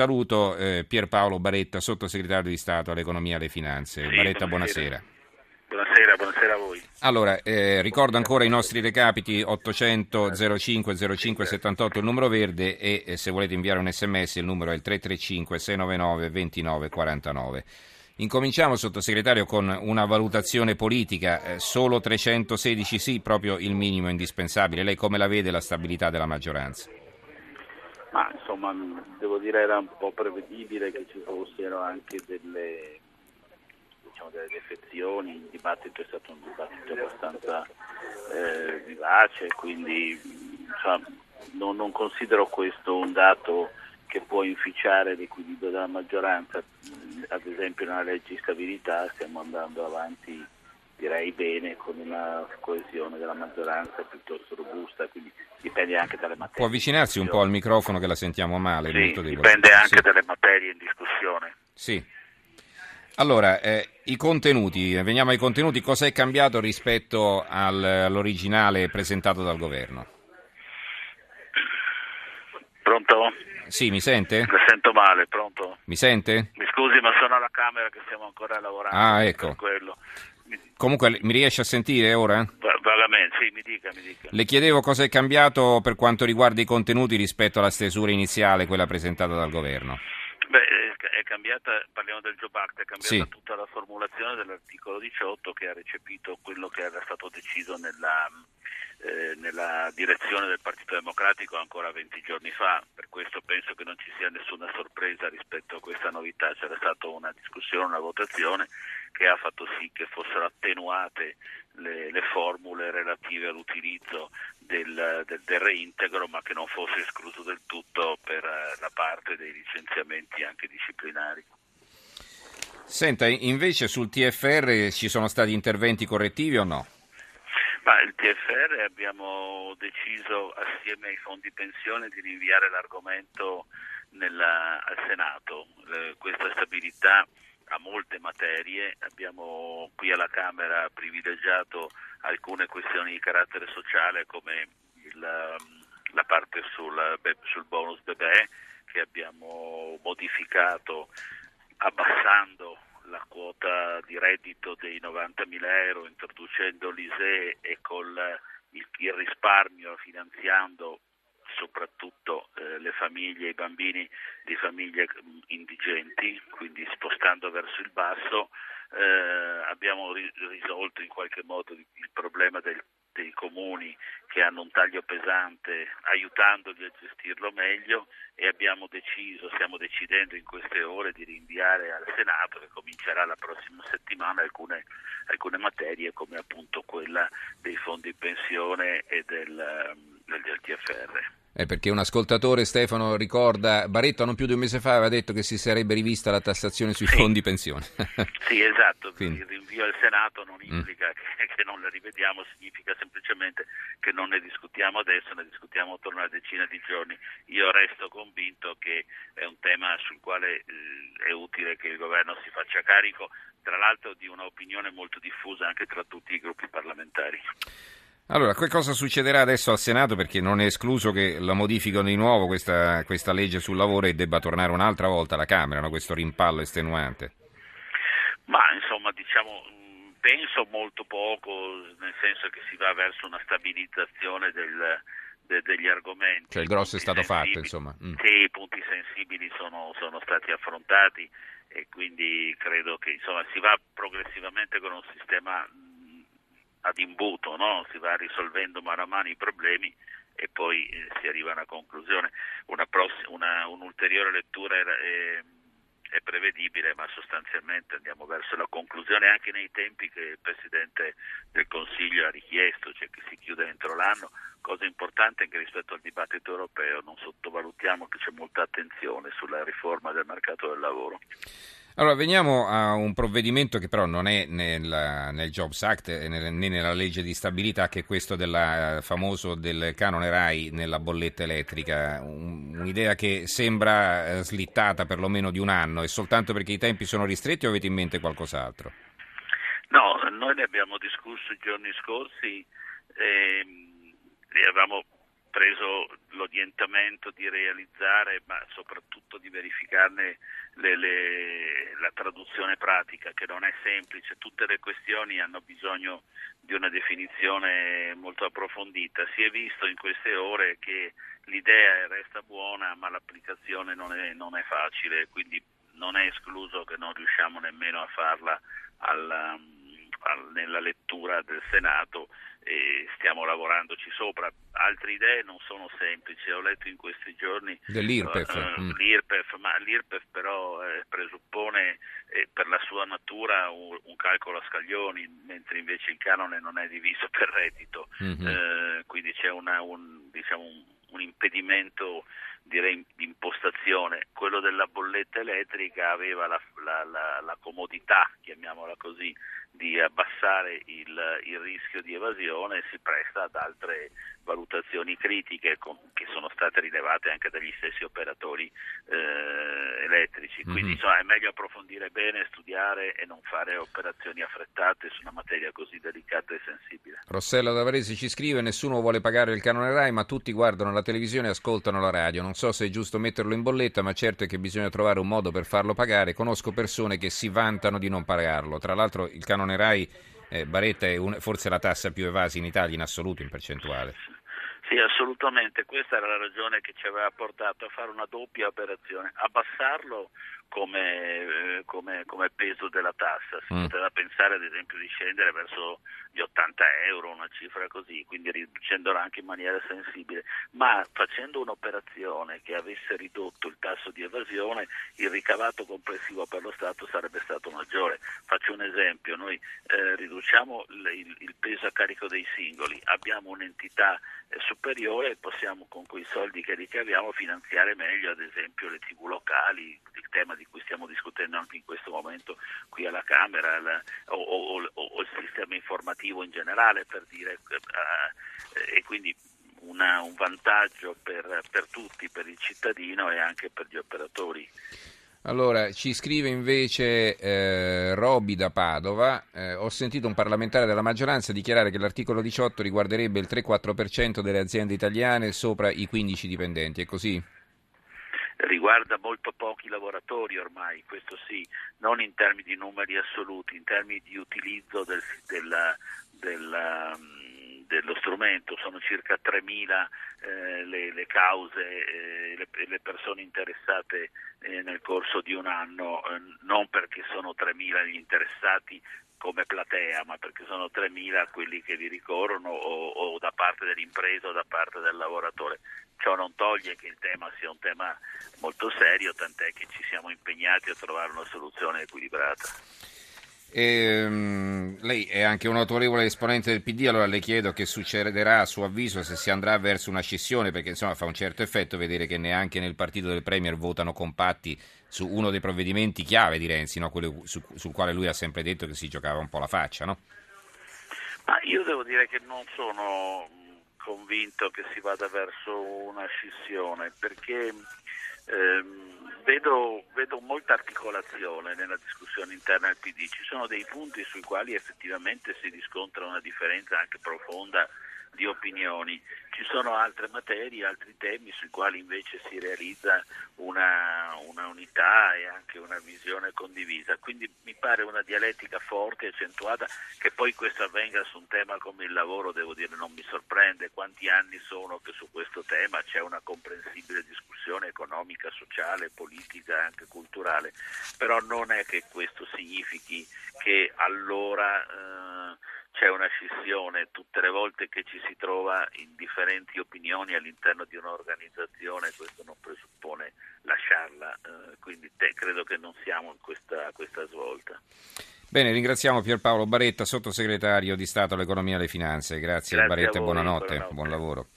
saluto eh, Pierpaolo Baretta, sottosegretario di Stato all'economia e alle finanze. Sì, Baretta, buonasera. Buonasera, buonasera a voi. Allora, eh, ricordo ancora i nostri recapiti 800 05 05 78 il numero verde e eh, se volete inviare un sms il numero è il 335 699 29 49. Incominciamo, sottosegretario, con una valutazione politica. Eh, solo 316 sì, proprio il minimo indispensabile. Lei come la vede la stabilità della maggioranza? Ma insomma, devo dire era un po' prevedibile che ci fossero anche delle, diciamo, delle defezioni. Il dibattito è stato un dibattito abbastanza eh, vivace, quindi insomma, non, non considero questo un dato che può inficiare l'equilibrio della maggioranza. Ad esempio nella legge di stabilità stiamo andando avanti direi bene con una coesione della maggioranza piuttosto robusta, quindi dipende anche dalle materie. Può avvicinarsi un po' al microfono che la sentiamo male. Sì, dipende anche sì. dalle materie in discussione. Sì. Allora, eh, i contenuti, veniamo ai contenuti, cosa è cambiato rispetto al, all'originale presentato dal governo? Pronto? Sì, mi sente? La sento male, pronto? Mi sente? Mi scusi, ma sono alla Camera che stiamo ancora lavorando. Ah, ecco. Comunque mi riesce a sentire ora? Vagamente, sì, mi dica, mi dica. Le chiedevo cosa è cambiato per quanto riguarda i contenuti rispetto alla stesura iniziale, quella presentata dal governo. Beh, è cambiata, parliamo del Job Act, è cambiata sì. tutta la formulazione dell'articolo 18 che ha recepito quello che era stato deciso nella, eh, nella direzione del Partito Democratico ancora 20 giorni fa, per questo penso che non ci sia nessuna sorpresa rispetto a questa novità, c'era stata una discussione, una votazione che ha fatto sì che fossero attenuate le, le formule relative all'utilizzo del, del, del, reintegro, ma che non fosse escluso del tutto per uh, la parte dei licenziamenti anche disciplinari. Senta, invece sul TFR ci sono stati interventi correttivi o no? Ma il TFR abbiamo deciso assieme ai fondi pensione di rinviare l'argomento nella, al Senato. Eh, questa stabilità a molte materie, abbiamo qui alla Camera privilegiato alcune questioni di carattere sociale come il, um, la parte sul, sul bonus bebè che abbiamo modificato abbassando la quota di reddito dei 90.000 euro, introducendo l'ISE e col il, il risparmio finanziando soprattutto eh, le famiglie i bambini di famiglie mm, indigenti, quindi spostando verso il basso, eh, abbiamo ri- risolto in qualche modo il, il problema del, dei comuni che hanno un taglio pesante, aiutandoli a gestirlo meglio e abbiamo deciso, stiamo decidendo in queste ore di rinviare al Senato, che comincerà la prossima settimana, alcune, alcune materie come appunto quella dei fondi pensione e del, del TFR. Eh, perché un ascoltatore, Stefano, ricorda, Barretto non più di un mese fa aveva detto che si sarebbe rivista la tassazione sui sì. fondi pensione. sì, esatto, Quindi. il rinvio al Senato non mm. implica mm. che, che, non le rivediamo, significa semplicemente che non ne discutiamo adesso, ne discutiamo attorno a una decina di giorni. Io resto convinto che è un tema sul quale eh, è utile che il governo si faccia carico, tra l'altro di un'opinione molto diffusa anche tra tutti i gruppi parlamentari. Allora, che cosa succederà adesso al Senato? Perché non è escluso che la modificano di nuovo questa, questa legge sul lavoro e debba tornare un'altra volta alla Camera, no? questo rimpallo estenuante. Ma insomma, diciamo, penso molto poco, nel senso che si va verso una stabilizzazione del, de, degli argomenti. Cioè il grosso è stato fatto, insomma. Mm. Sì, i punti sensibili sono, sono stati affrontati e quindi credo che insomma, si va progressivamente con un sistema ad imbuto, no? si va risolvendo mano a mano i problemi e poi eh, si arriva a una conclusione. Una pross- una, un'ulteriore lettura è, è, è, prevedibile, ma sostanzialmente andiamo verso la conclusione anche nei tempi che il Presidente del Consiglio ha richiesto, cioè che si chiude entro l'anno. Cosa importante è che rispetto al dibattito europeo non sottovalutiamo che c'è molta attenzione sulla riforma del mercato del lavoro. Allora, veniamo a un provvedimento che però non è nel, nel Jobs Act né nella legge di stabilità, che è questo del famoso del canone RAI nella bolletta elettrica. un'idea che sembra eh, slittata perlomeno di un anno, è soltanto perché i tempi sono ristretti o avete in mente qualcos'altro? No, noi ne abbiamo discusso i giorni scorsi e, e avevamo preso l'orientamento di realizzare, ma soprattutto di verificarne le, le, la traduzione pratica, che non è semplice. Tutte le questioni hanno bisogno di una definizione molto approfondita. Si è visto in queste ore che l'idea resta buona, ma l'applicazione non è, non è facile, quindi non è escluso che non riusciamo nemmeno a farla al, al, nella lettura del Senato e stiamo lavorandoci sopra. Altre idee non sono semplici, ho letto in questi giorni dell'IRPEF, uh, mm. l'IRPEF ma l'IRPEF però eh, presuppone eh, per la sua natura un, un, calcolo a scaglioni, mentre invece il canone non è diviso per reddito, mm-hmm. eh, quindi c'è una, un, diciamo, un, un impedimento direi di impostazione. Quello della bolletta elettrica aveva la, la, la, la comodità, chiamiamola così, di abbassare il, il, rischio di evasione si presta ad altre valutazioni critiche con, che sono state rilevate anche dagli stessi operatori eh, elettrici. Quindi mm-hmm. insomma, è meglio approfondire bene, studiare e non fare operazioni affrettate su una materia così delicata e sensibile. Rossello Davaresi ci scrive: Nessuno vuole pagare il canone Rai, ma tutti guardano la televisione e ascoltano la radio. Non so se è giusto metterlo in bolletta, ma certo è che bisogna trovare un modo per farlo pagare. Conosco persone che si vantano di non pagarlo. Tra l'altro, il canone Rai, eh, Baretta, è un, forse la tassa più evasa in Italia in assoluto, in percentuale. Sì, assolutamente, questa era la ragione che ci aveva portato a fare una doppia operazione, abbassarlo come, eh, come, come peso della tassa, si mm. poteva pensare ad esempio di scendere verso gli 80 euro, una cifra così, quindi riducendola anche in maniera sensibile, ma facendo un'operazione che avesse ridotto il tasso di evasione, il ricavato complessivo per lo Stato sarebbe stato maggiore. Faccio un esempio, noi eh, riduciamo il, peso a carico dei singoli, abbiamo un'entità eh, superiore e possiamo con quei soldi che ricaviamo finanziare meglio ad esempio le tv locali, il tema di cui stiamo discutendo anche in questo momento qui alla Camera la, o, o, o, o, il sistema informativo in generale per dire eh, e quindi una, un vantaggio per, per tutti, per il cittadino e anche per gli operatori. Allora, ci scrive invece eh, Roby da Padova, eh, ho sentito un parlamentare della maggioranza dichiarare che l'articolo 18 riguarderebbe il 3-4% delle aziende italiane sopra i 15 dipendenti, è così? riguarda molto pochi lavoratori ormai, questo sì, non in termini di numeri assoluti, in termini di utilizzo del, della, della, mm, dello strumento, sono circa 3.000 eh, le, le, cause, eh, le, le, persone interessate eh, nel corso di un anno, eh, non perché sono 3.000 gli interessati come platea, ma perché sono 3.000 quelli che vi ricorrono o, o da parte dell'impresa o da parte del lavoratore. Ciò non toglie che il tema sia un tema molto serio, tant'è che ci siamo impegnati a trovare una soluzione equilibrata. E, um, lei è anche un autorevole esponente del PD, allora le chiedo che succederà a suo avviso se si andrà verso una scissione, perché insomma fa un certo effetto vedere che neanche nel partito del Premier votano compatti su uno dei provvedimenti chiave di Renzi, no? quello su, sul quale lui ha sempre detto che si giocava un po' la faccia. No? Ma io devo dire che non sono convinto che si vada verso una scissione perché ehm, vedo, vedo, molta articolazione nella discussione interna del PD, ci sono dei punti sui quali effettivamente si riscontra una differenza anche profonda di opinioni. Ci sono altre materie, altri temi sui quali invece si realizza una, una, unità e anche una visione condivisa. Quindi mi pare una dialettica forte accentuata che poi questo avvenga su un tema come il lavoro, devo dire, non mi sorprende. Quanti anni sono che su questo tema c'è una comprensibile discussione economica, sociale, politica e anche culturale, però non è che questo significhi che allora... Eh, c'è una scissione tutte le volte che ci si trova in differenti opinioni all'interno di un'organizzazione, questo non presuppone lasciarla, eh, quindi te, credo che non siamo in questa, questa svolta. Bene, ringraziamo Pierpaolo Baretta, sottosegretario di Stato all'Economia e alle Finanze. Grazie, Grazie Baretta, voi, buonanotte, buonanotte, buon lavoro.